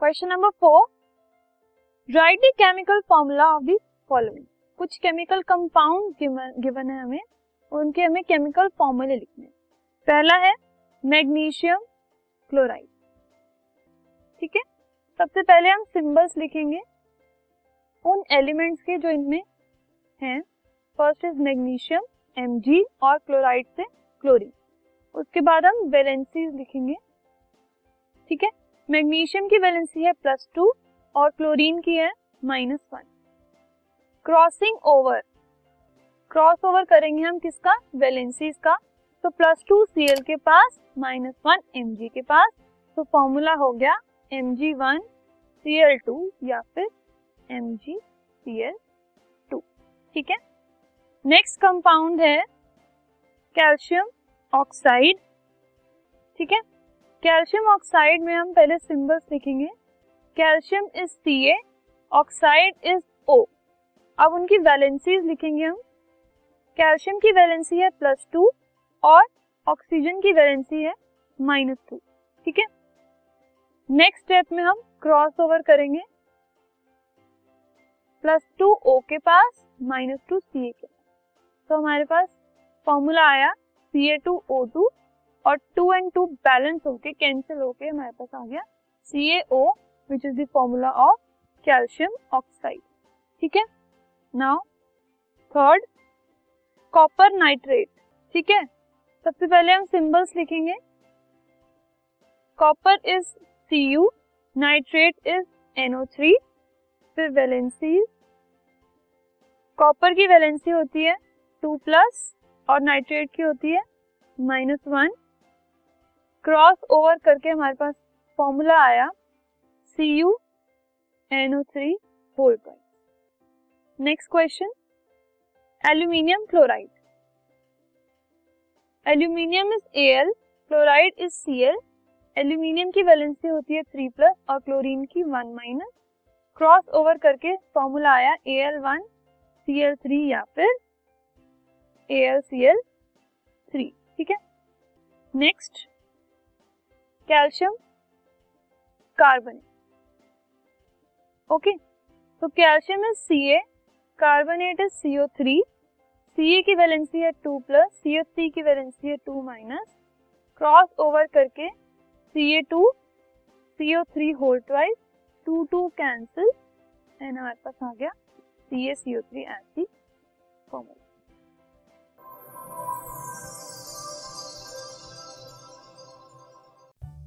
Question number four write the chemical formula of the following कुछ chemical compound given है हमें उनके हमें केमिकल फॉर्मूले लिखने पहला है मैग्नीशियम क्लोराइड ठीक है? सबसे पहले हम सिंबल्स लिखेंगे। उन एलिमेंट्स के जो इनमें हैं फ़र्स्ट इज़ मैग्नीशियम एम और क्लोराइड से क्लोरीन उसके बाद हम वैलेंसीज लिखेंगे। ठीक है? मैग्नीशियम की वैलेंसी है प्लस टू और क्लोरीन की है minus one. Crossing over. Cross over करेंगे हम किसका? वैलेंसीज का। तो प्लस टू सी एल के पास, माइनस वन एम जी के पास। तो फॉर्मूला हो गया M G one C L two या फिर M G C L two. ठीक है? नेक्स्ट कंपाउंड है कैल्शियम ऑक्साइड। ठीक है? कैल्शियम ऑक्साइड में हम पहले सिंबल्स लिखेंगे। Calcium is C A, oxide is O. अब उनकी वैलेंसीज लिखेंगे हम। कैल्शियम की वैलेंसी है प्लस टू और ऑक्सीजन की वैलेंसी है माइनस टू। ठीक है? नेक्स्ट स्टेप में हम क्रॉस ओवर करेंगे। प्लस टू ओ के पास, माइनस टू सी ए के तो हमारे पास फॉर्मूला आया, C A two O two और टू एंड टू बैलेंस होके कैंसिल होके हमारे पास आ गया C A O which is the formula of calcium oxide ठीक है? नाउ थर्ड कॉपर नाइट्रेट ठीक है? सबसे पहले हम सिंबल्स लिखेंगे। Copper is C U nitrate is NO three फिर वैलेंसी कॉपर की वैलेंसी होती है टू प्लस और नाइट्रेट की होती है माइनस वन क्रॉस ओवर करके हमारे पास फॉर्मूला आया C U NO three whole next question, aluminium chloride. Aluminium is L, chloride is C L. Aluminium की वैलेंसी होती है थ्री प्लस और क्लोरीन की वन माइनस। क्रॉस ओवर करके फॉर्मूला आया A L one, C L three या फिर A L C L three. ठीक है? Next calcium carbonate. ओके? तो calcium is C A carbonate is CO three C A की valency है two plus C three की valency है two minus cross over करके C A two C O three whole twice two two cancel and हमारे पास आ गया C A C O three as the formula